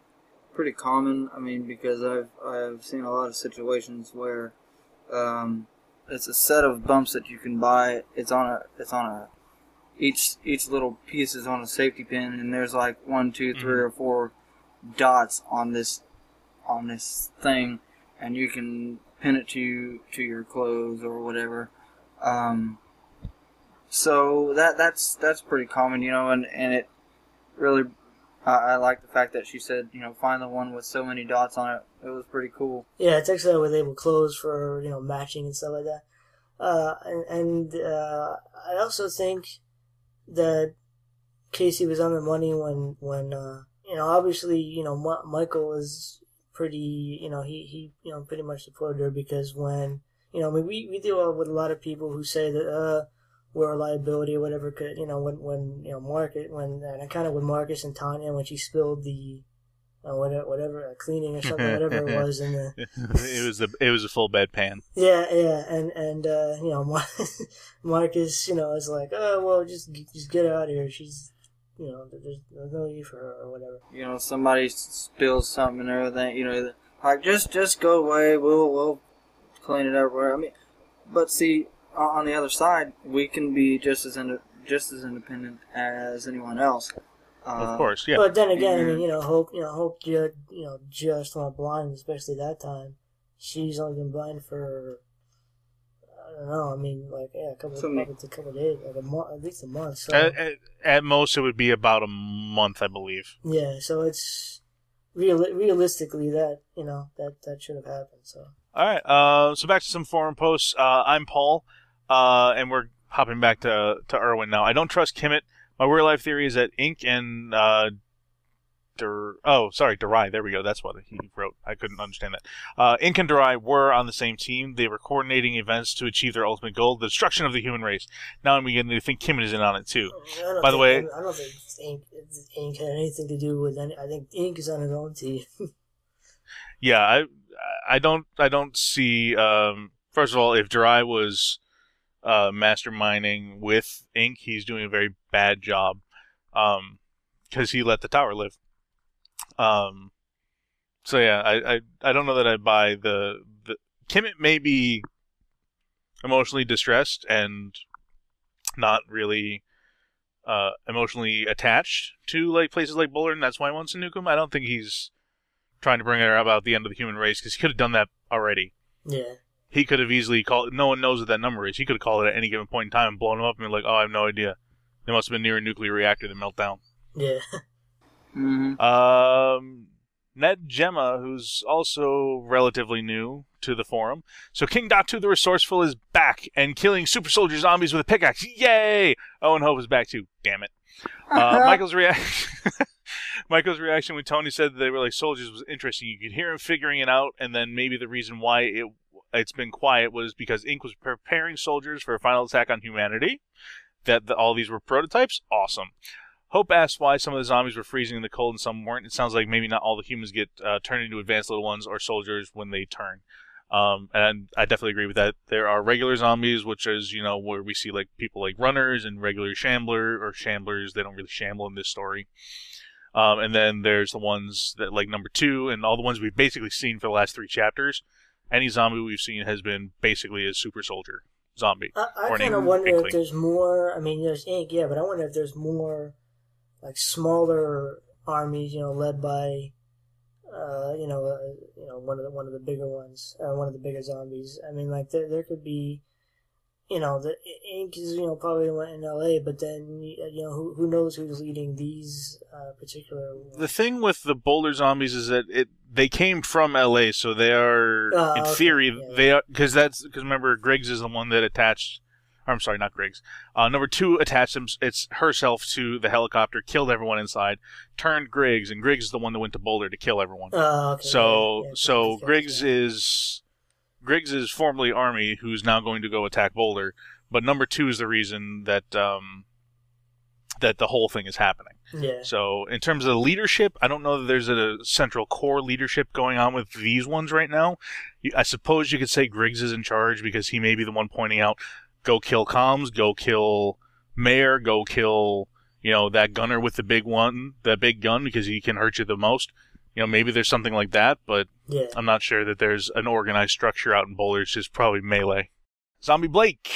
pretty common i mean because i've i've seen a lot of situations where um it's a set of bumps that you can buy. It's on a it's on a each each little piece is on a safety pin and there's like one two three or four dots on this on this thing and you can pin it to to your clothes or whatever. Um, so that that's that's pretty common, you know, and and it really I I like the fact that she said, you know, find the one with so many dots on it. It was pretty cool. yeah, it's actually with label clothes for you know matching and stuff like that. Uh, and and uh, I also think that Casey was on the money when when uh, you know obviously you know Michael is pretty you know he he you know pretty much supported her because when you know I mean we we deal with a lot of people who say that we're a liability or whatever could you know when when you know Marcus when and I kind of with Marcus and Tanya when she spilled the uh, whatever whatever uh, cleaning or something whatever it was in the it was a it was a full bedpan. yeah, yeah, and and uh, you know, Mar- Marcus, you know, is like, oh well, just just get out of here. She's, you know, there's, there's no need for her or whatever. You know, somebody spills something and everything. You know, like just just go away. We'll we'll clean it up. I mean, but see, on the other side, we can be just as ind- just as independent as anyone else. Uh, of course, yeah. But then again, I mean, you know, Hope, you know, Hope, ju- you know, just went blind, especially that time. She's only been blind for, I don't know. I mean, like, yeah, a couple, So ma- probably a couple of days, like a month, at least a month. So At, at, at most, it would be about a month, I believe. yeah, so it's real realistically that you know that that should have happened. So All right. Uh, so back to some forum posts. Uh, I'm Paul, uh, and we're hopping back to to Irwin now. I don't trust Kimmett. My real life theory is that Ink and uh, Dur- oh, sorry, Durai. There we go. That's what he wrote. I couldn't understand that. Uh, Ink and Durai were on the same team. They were coordinating events to achieve their ultimate goal: the destruction of the human race. Now I'm beginning to think Kimmett is in on it too. By the way, I don't think Ink, Ink had anything to do with any. I think Ink is on his own team. yeah, I I don't I don't see. Um, first of all, if Durai was uh, masterminding with Ink, he's doing a very bad job because he let the tower live. Um, so yeah, I, I I don't know that I buy the the Kimmett may be emotionally distressed and not really uh, emotionally attached to like places like Boulder, and that's why he wants to nuke him. I don't think he's trying to bring it about the end of the human race because he could have done that already. yeah, He could have easily called. No one knows what that number is. He could have called it at any given point in time and blown him up and been like, "Oh, I have no idea." They must have been near a nuclear reactor that melt down. yeah. Mm-hmm. Um, Ned Gemma, who's also relatively new to the forum. So King Datu the Resourceful is back and killing super soldier zombies with a pickaxe. Yay! Owen Hope is back too. Damn it. Uh, Michael's reaction. Michael's reaction when Tony said that they were like soldiers was interesting. You could hear him figuring it out, and then maybe the reason why it it's been quiet was because Ink was preparing soldiers for a final attack on humanity. That the, all these were prototypes. Awesome. Hope asked why some of the zombies were freezing in the cold and some weren't. It sounds like maybe not all the humans get uh, turned into advanced little ones or soldiers when they turn. Um, and I definitely agree with that. There are regular zombies, which is, you know, where we see like people like runners and regular shambler or shamblers. They don't really shamble in this story. Um, and then there's the ones that like number two and all the ones we've basically seen for the last three chapters. Any zombie we've seen has been basically a super soldier zombie. I, I kind of wonder if there's more. I mean, there's Ink, yeah, but I wonder if there's more, like smaller armies, you know, led by, uh, you know, uh, you know, one of the one of the bigger ones, uh, one of the bigger zombies. I mean, like there there could be, you know, the Ink is you know probably went in L.A., but then you know who who knows who's leading these uh, particular. The thing with the Boulder zombies is that it they came from L.A., so they are Oh, in okay, theory yeah. they are because that's because remember Griggs is the one that attached. I'm sorry, not Griggs. Uh, number two attached him, it's herself to the helicopter, killed everyone inside, turned Griggs, and Griggs is the one that went to Boulder to kill everyone. Oh, okay, so yeah, yeah, so Griggs is Griggs is formerly Army, who's now going to go attack Boulder. But number two is the reason that um, that the whole thing is happening. Yeah. So in terms of leadership, I don't know that there's a central core leadership going on with these ones right now. I suppose you could say Griggs is in charge because he may be the one pointing out, go kill comms, go kill Mayor, go kill you know that gunner with the big one, that big gun because he can hurt you the most. You know maybe there's something like that, but Yeah. I'm not sure that there's an organized structure out in Boulder. It's just probably melee. Zombie Blake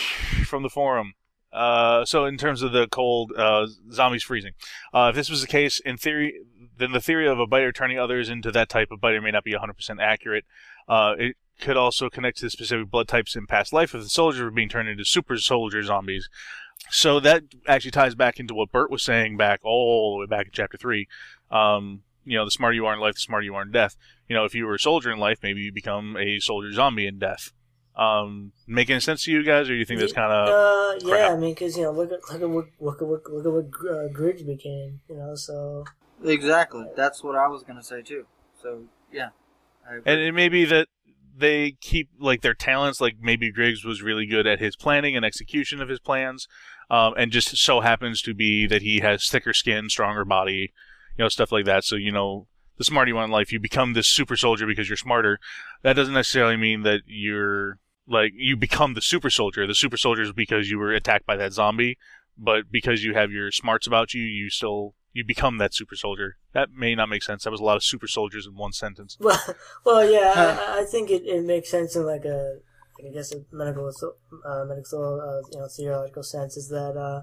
from the forum. Uh, so in terms of the cold, uh, zombies freezing. Uh, if this was the case, in theory, then the theory of a biter turning others into that type of biter may not be 100% accurate. Uh, it could also connect to the specific blood types in past life if the soldiers were being turned into super soldier zombies. So that actually ties back into what Burt was saying back all the way back in chapter three. Um, you know, the smarter you are in life, the smarter you are in death. You know, if you were a soldier in life, maybe you become a soldier zombie in death. um, make any sense to you guys, or do you think that's kind of Uh, yeah. I mean, because you know, look at look at what look at what look at what uh, Griggs became. You know, so Exactly. That's what I was gonna say too. So yeah. And it may be that they keep like their talents. Like maybe Griggs was really good at his planning and execution of his plans, um, and just so happens to be that he has thicker skin, stronger body, you know, stuff like that. So you know, the smarter you want in life, you become this super soldier because you're smarter. That doesn't necessarily mean that you're like you become the super soldier. The super soldier is because you were attacked by that zombie, but because you have your smarts about you, you still you become that super soldier. That may not make sense. That was a lot of super soldiers in one sentence. well, well, yeah, I, I think it, it makes sense in like a I guess a medical uh, medical uh, you know theological sense is that uh,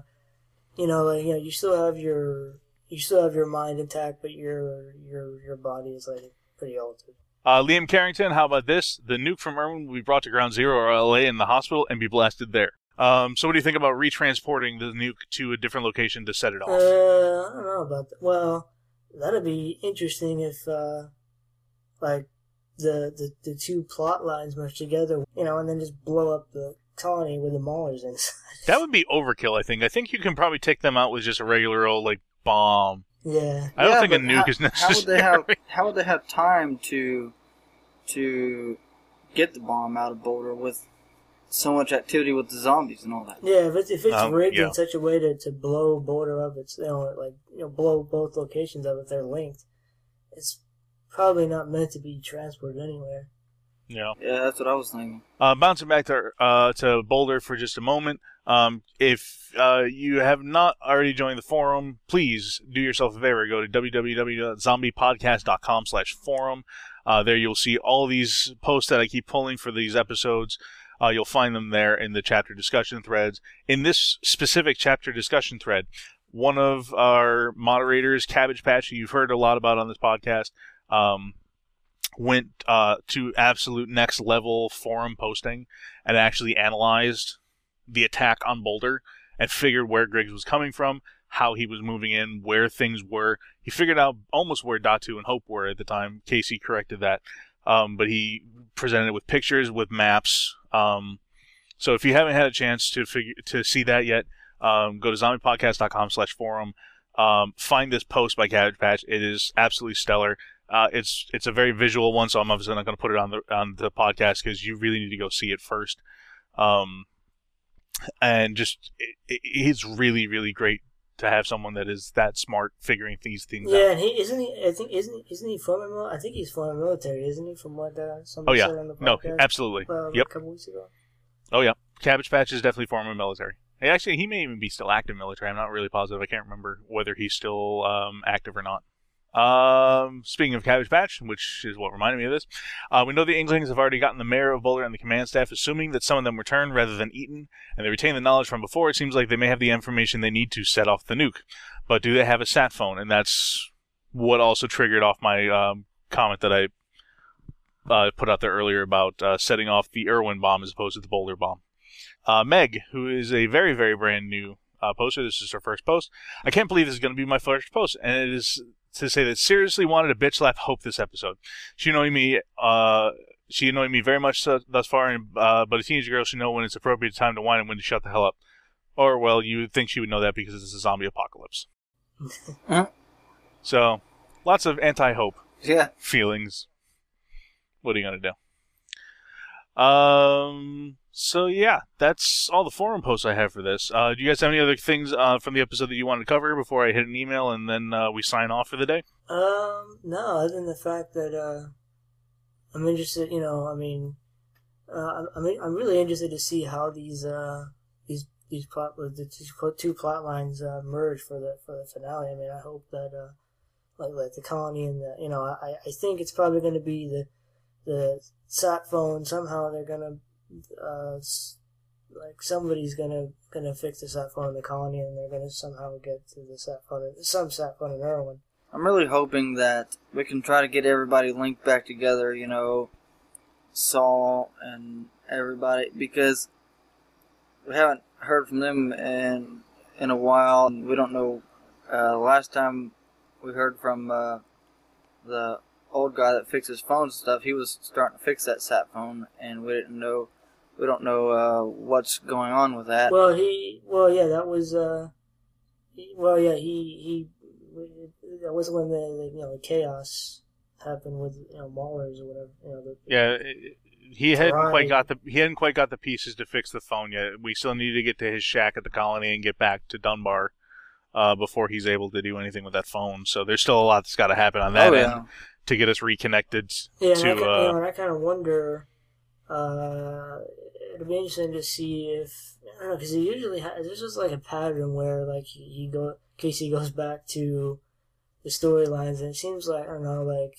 you know like you know you still have your you still have your mind intact, but your your your body is like pretty altered. Uh, Liam Carrington, how about this? The nuke from Irwin will be brought to Ground Zero or LA in the hospital and be blasted there. Um, so, what do you think about retransporting the nuke to a different location to set it Uh, off? I don't know about that. Well, that'd be interesting if uh, like the, the the two plot lines merge together, you know, and then just blow up the colony with the Maulers inside. that would be overkill. I think. I think you can probably take them out with just a regular old like bomb. Yeah. I don't Yeah, think a nuke how, is How would necessary. they have? How would they have time to to get the bomb out of Boulder with so much activity with the zombies and all that? Yeah, if it's if it's Um, rigged yeah. in such a way to, to blow Boulder up, it's you know like you know blow both locations up if they're linked. It's probably not meant to be transported anywhere. Yeah. Yeah, that's what I was thinking. Uh, bouncing back to uh, to Boulder for just a moment. Um, if uh, you have not already joined the forum, please do yourself a favor. Go to www.zombiepodcast.com slash forum. Uh, there you'll see all these posts that I keep pulling for these episodes. Uh, you'll find them there in the chapter discussion threads. In this specific chapter discussion thread, one of our moderators, Cabbage Patch, who you've heard a lot about on this podcast, um, went uh, to absolute next level forum posting and actually analyzed the attack on Boulder and figured where Griggs was coming from, how he was moving in, where things were. He figured out almost where Datu and Hope were at the time. Casey corrected that. Um, but he presented it with pictures, with maps. Um, so if you haven't had a chance to figure to see that yet, um, go to zombiepodcast.com slash forum. Um, find this post by Cabbage Patch. It is absolutely stellar. Uh, it's it's a very visual one, so I'm obviously not going to put it on the on the podcast because you really need to go see it first. Um, and just it, it, it's really really great to have someone that is that smart figuring these things Yeah, out. and he isn't he. I think isn't he, isn't he former? I think he's former military, isn't he? From what uh, Oh yeah, said on the no, absolutely. uh, yep. a couple weeks ago. Oh yeah, Cabbage Patch is definitely former military. Hey, Actually, he may even be still active military. I'm not really positive. I can't remember whether he's still um, active or not. Um, speaking of Cabbage Patch, which is what reminded me of this, uh, we know the Inklings have already gotten the mayor of Boulder and the command staff, assuming that some of them return rather than eaten, and they retain the knowledge from before. It seems like they may have the information they need to set off the nuke, but do they have a sat phone? And that's what also triggered off my um, comment that I uh, put out there earlier about uh, setting off the Irwin bomb as opposed to the Boulder bomb. Uh, Meg, who is a very, very brand new uh, poster, this is her first post. I can't believe this is going to be my first post, and it is to say that seriously wanted a bitch slap Hope this episode. She annoyed me. Uh, she annoyed me very much so, thus far, and, uh, but a teenage girl should know when it's appropriate time to whine and when to shut the hell up. Or, well, you would think she would know that because it's a zombie apocalypse. So, lots of anti-hope Yeah. feelings. What are you gonna do? Um. So yeah, that's all the forum posts I have for this. Uh, do you guys have any other things uh, from the episode that you wanted to cover before I hit an email and then uh, we sign off for the day? Um, no, other than the fact that uh, I'm interested. You know, I mean, uh, I'm I'm really interested to see how these uh these these plot the two- two plot lines uh, merge for the for the finale. I mean, I hope that uh like like the colony and the you know I I think it's probably going to be the the sat phone somehow they're gonna uh like somebody's gonna gonna fix the sat phone in the colony and they're gonna somehow get to the sat phone some sat phone in Irwin. I'm really hoping that we can try to get everybody linked back together, you know, Saul and everybody, because we haven't heard from them in in a while. and We don't know. Uh, last time we heard from uh, the old guy that fixes phones and stuff, he was starting to fix that sat phone, and we didn't know. we don't know uh, what's going on with that. Well, he. Well, yeah, that was. Uh, he, well, yeah, he he. That was when the, the you know the chaos happened with you know Maulers or whatever. You know, the, Yeah, it- he hadn't Right. quite got the he hadn't quite got the pieces to fix the phone yet. We still need to get to his shack at the colony and get back to Dunbar uh, before he's able to do anything with that phone. So there's still a lot that's got to happen on that Oh, end yeah. To get us reconnected Yeah, and I, to. you Uh, know, and I kind of wonder. Uh, it'd be interesting to see if I don't know because he usually ha- there's just like a pattern where like he, he go Casey goes back to the storylines and it seems like I don't know like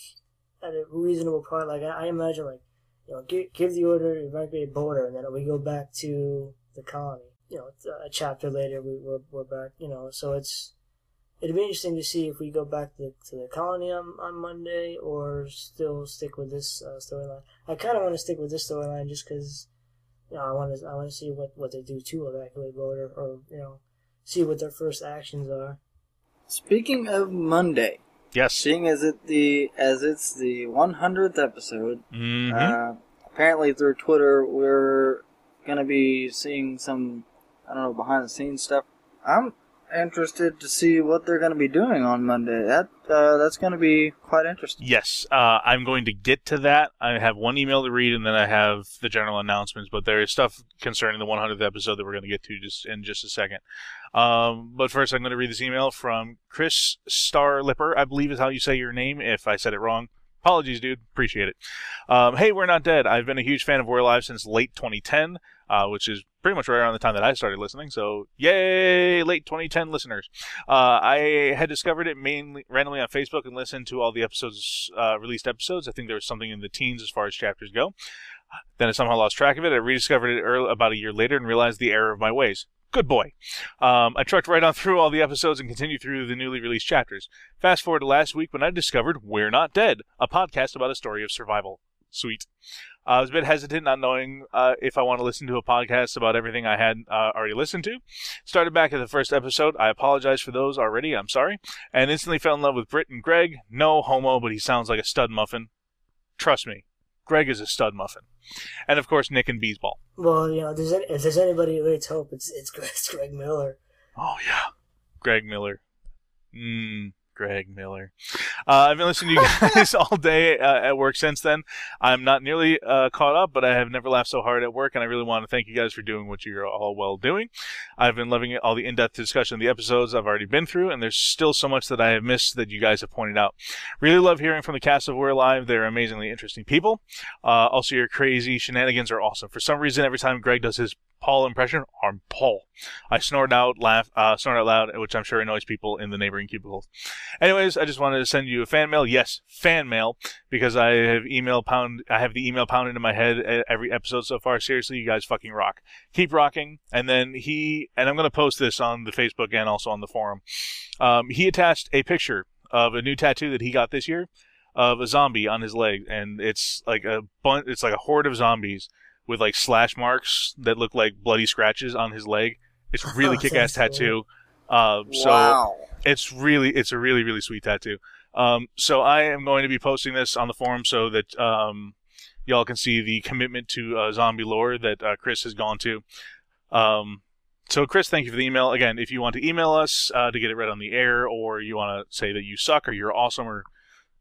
at a reasonable point like I, I imagine like you know give, give the order evacuate Boulder and then we go back to the colony you know a chapter later we, we're we're back you know so it's It'd be interesting to see if we go back to, to the colony on, on Monday or still stick with this uh, storyline. I kind of want to stick with this storyline just because you know I want to I want to see what, what they do to evacuate Boulder or you know see what their first actions are. Speaking of Monday, yes, seeing as it the as it's the 100th episode, Mhm. uh, apparently through Twitter we're gonna be seeing some I don't know behind the scenes stuff. I'm interested to see what they're gonna be doing on Monday. That uh, that's gonna be quite interesting. Yes, uh, I'm going to get to that. I have one email to read, and then I have the general announcements. But there is stuff concerning the 100th episode that we're going to get to just in just a second. Um, but first, I'm going to read this email from Chris Starlipper. I believe is how you say your name. If I said it wrong, apologies, dude. Appreciate it. Um, hey, we're not dead. I've been a huge fan of We're Alive since late 2010, uh, which is pretty much right around the time that I started listening. So, yay, late 2010 listeners. Uh, I had discovered it mainly randomly on Facebook and listened to all the episodes, uh, released episodes. I think there was something in the teens as far as chapters go. Then I somehow lost track of it. I rediscovered it early, about a year later and realized the error of my ways. Good boy. Um, I trucked right on through all the episodes and continued through the newly released chapters. Fast forward to last week when I discovered We're Not Dead, a podcast about a story of survival. Sweet. Uh, I was a bit hesitant, not knowing uh, if I want to listen to a podcast about everything I had uh, already listened to. Started back at the first episode. I apologize for those already. I'm sorry. And instantly fell in love with Britt and Greg. No homo, but he sounds like a stud muffin. Trust me, Greg is a stud muffin. And of course, Nick and Beesball. Well, you know, if there's, any, if there's anybody who rates hope, it's it's Greg, it's Greg Miller. Oh yeah, Greg Miller. Mmm, Greg Miller. Uh, I've been listening to you guys all day uh, at work since then. I'm not nearly uh, caught up, but I have never laughed so hard at work, and I really want to thank you guys for doing what you're all well doing. I've been loving all the in-depth discussion of the episodes I've already been through, and there's still so much that I have missed that you guys have pointed out. Really love hearing from the cast of We're Alive. They're amazingly interesting people. Uh, also, your crazy shenanigans are awesome. For some reason, every time Greg does his Paul impression, I'm Paul. I snort out, laugh, uh, out loud, which I'm sure annoys people in the neighboring cubicles. Anyways, I just wanted to send you a fan mail. Yes, fan mail, because I have email pound. I have the email pounded in my head every episode so far. Seriously, you guys fucking rock. Keep rocking. And then he and I'm gonna post this on the Facebook and also on the forum. Um, he attached a picture of a new tattoo that he got this year of a zombie on his leg, and it's like a bun- It's like a horde of zombies with like slash marks that look like bloody scratches on his leg. It's a really Oh, kick-ass tattoo. Uh, so Wow. it's really it's a really really sweet tattoo. Um, so I am going to be posting this on the forum so that um, y'all can see the commitment to uh, zombie lore that uh, Chris has gone to. Um, so Chris, thank you for the email. Again, if you want to email us uh, to get it read on the air, or you want to say that you suck or you're awesome or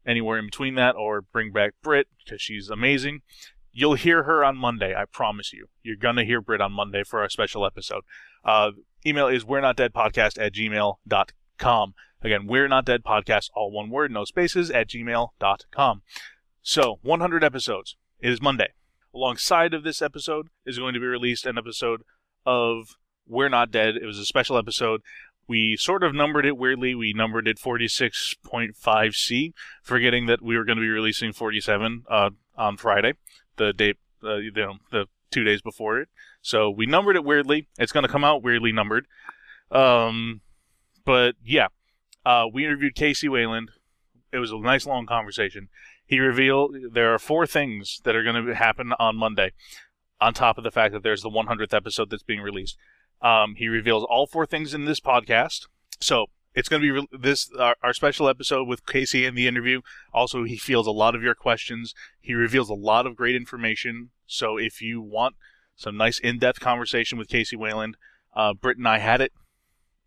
anywhere in between that, or bring back Brit because she's amazing. You'll hear her on Monday, I promise you. You're going to hear Britt on Monday for our special episode. Uh, email is we're not dead podcast at gmail.com. Again, we're not dead podcast, all one word, no spaces, at gmail.com. So, 100 episodes. It is Monday. Alongside of this episode is going to be released an episode of We're Not Dead. It was a special episode. We sort of numbered it weirdly. We numbered it 46.5C, forgetting that we were going to be releasing 47 uh, on Friday, the day, uh, you know, the two days before it. So we numbered it weirdly. It's going to come out weirdly numbered. Um, but yeah, uh, we interviewed Casey Wayland. It was a nice long conversation. He revealed there are four things that are going to happen on Monday, on top of the fact that there's the 100th episode that's being released. Um, he reveals all four things in this podcast. So it's going to be re- this our, our special episode with Casey in the interview. Also, he fields a lot of your questions. He reveals a lot of great information. So if you want some nice in-depth conversation with Casey Wayland. Uh, Britt and I had it.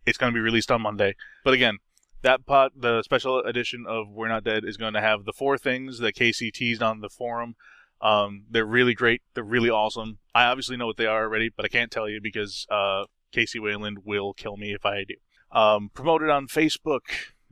It's going to be released on Monday. But again, that pot, the special edition of We're Not Dead, is going to have the four things that Casey teased on the forum. Um, they're really great. They're really awesome. I obviously know what they are already, but I can't tell you because uh, Casey Wayland will kill me if I do. Um, promote it on Facebook.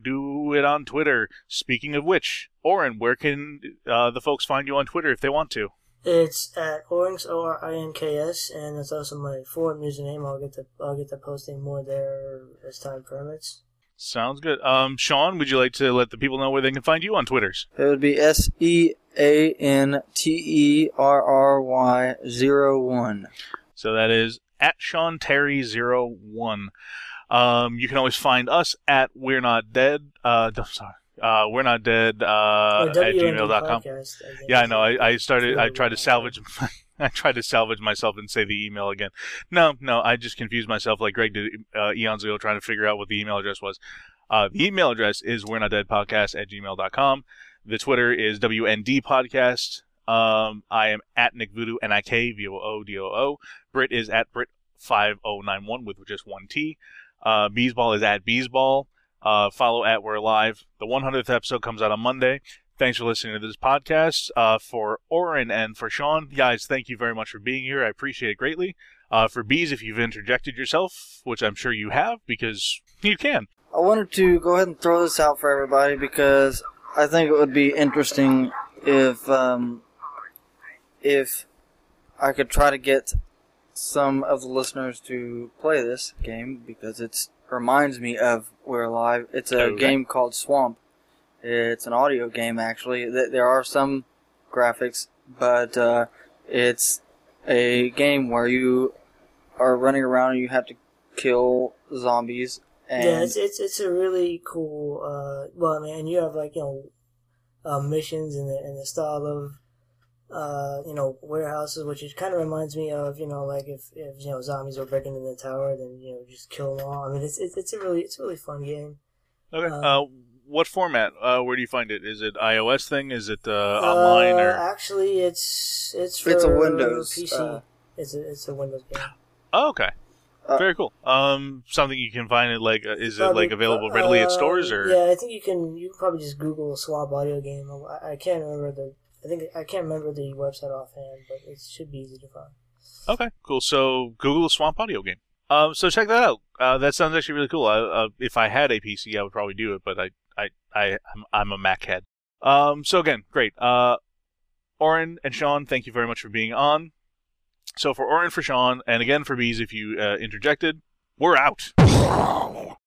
Do it on Twitter. Speaking of which, Oren, where can uh, the folks find you on Twitter if they want to? It's at Orinks O R I N K S, and it's also my forum username. I'll get to I'll get to posting more there as time permits. Sounds good. Um, Sean, would you like to let the people know where they can find you on Twitters? It would be S E A N T E R R Y zero one. So that is at Sean Terry zero one. Um, you can always find us at We're Not Dead. Uh, sorry. Uh, we're not dead uh, at gmail.com. Podcast, I. Yeah, I know. I, I started. I tried to salvage. I tried to salvage myself and say the email again. No, no, I just confused myself like Greg did uh, eons ago, trying to figure out what the email address was. Uh, the email address is we're not dead podcast at gmail.com. The Twitter is WND podcast. Um, I am at Nick Voodoo, N I K V O O D O O. Brit is at Brit five oh nine one with just one T. Uh, Beesball is at Beesball. Uh, follow at We're Live. The 100th episode comes out on Monday. Thanks for listening to this podcast. Uh, for Oren and for Sean, guys, thank you very much for being here. I appreciate it greatly. Uh, for Bees, if you've interjected yourself, which I'm sure you have, because you can. I wanted to go ahead and throw this out for everybody because I think it would be interesting if um, if I could try to get some of the listeners to play this game because it reminds me of We're Alive. It's a Okay. game called Swamp. It's an audio game actually. There are some graphics, but uh, it's a game where you are running around and you have to kill zombies. And yeah, it's, it's it's a really cool. Uh, well, I mean, you have like you know, uh, missions in the in the style of, uh, you know, warehouses, which it kind of reminds me of you know, like if if you know zombies were breaking in the tower, then you know just kill them all. I mean, it's it's, it's a really it's a really fun game. Okay. Um, Uh, what format? Uh, where do you find it? Is it iOS thing? Is it uh, online Uh, or? actually, it's it's for It's a Windows, PC. uh, it's a it's a Windows game. Oh, okay. Uh, Very cool. Um, something you can find it like uh, is it like available readily at uh, stores or? Yeah, I think you can. You can probably just Google Swamp Audio Game. I, I can't remember the. I think I can't remember the website offhand, but it should be easy to find. Okay, cool. So Google Swamp Audio Game. Um, so check that out. Uh, that sounds actually really cool. I, uh, if I had a PC, I would probably do it, but I, I, I, I'm, I'm a Mac head. Um, so again, great. Uh, Oren and Sean, thank you very much for being on. So for Oren, for Sean, and again for Bees, if you uh, interjected, we're out.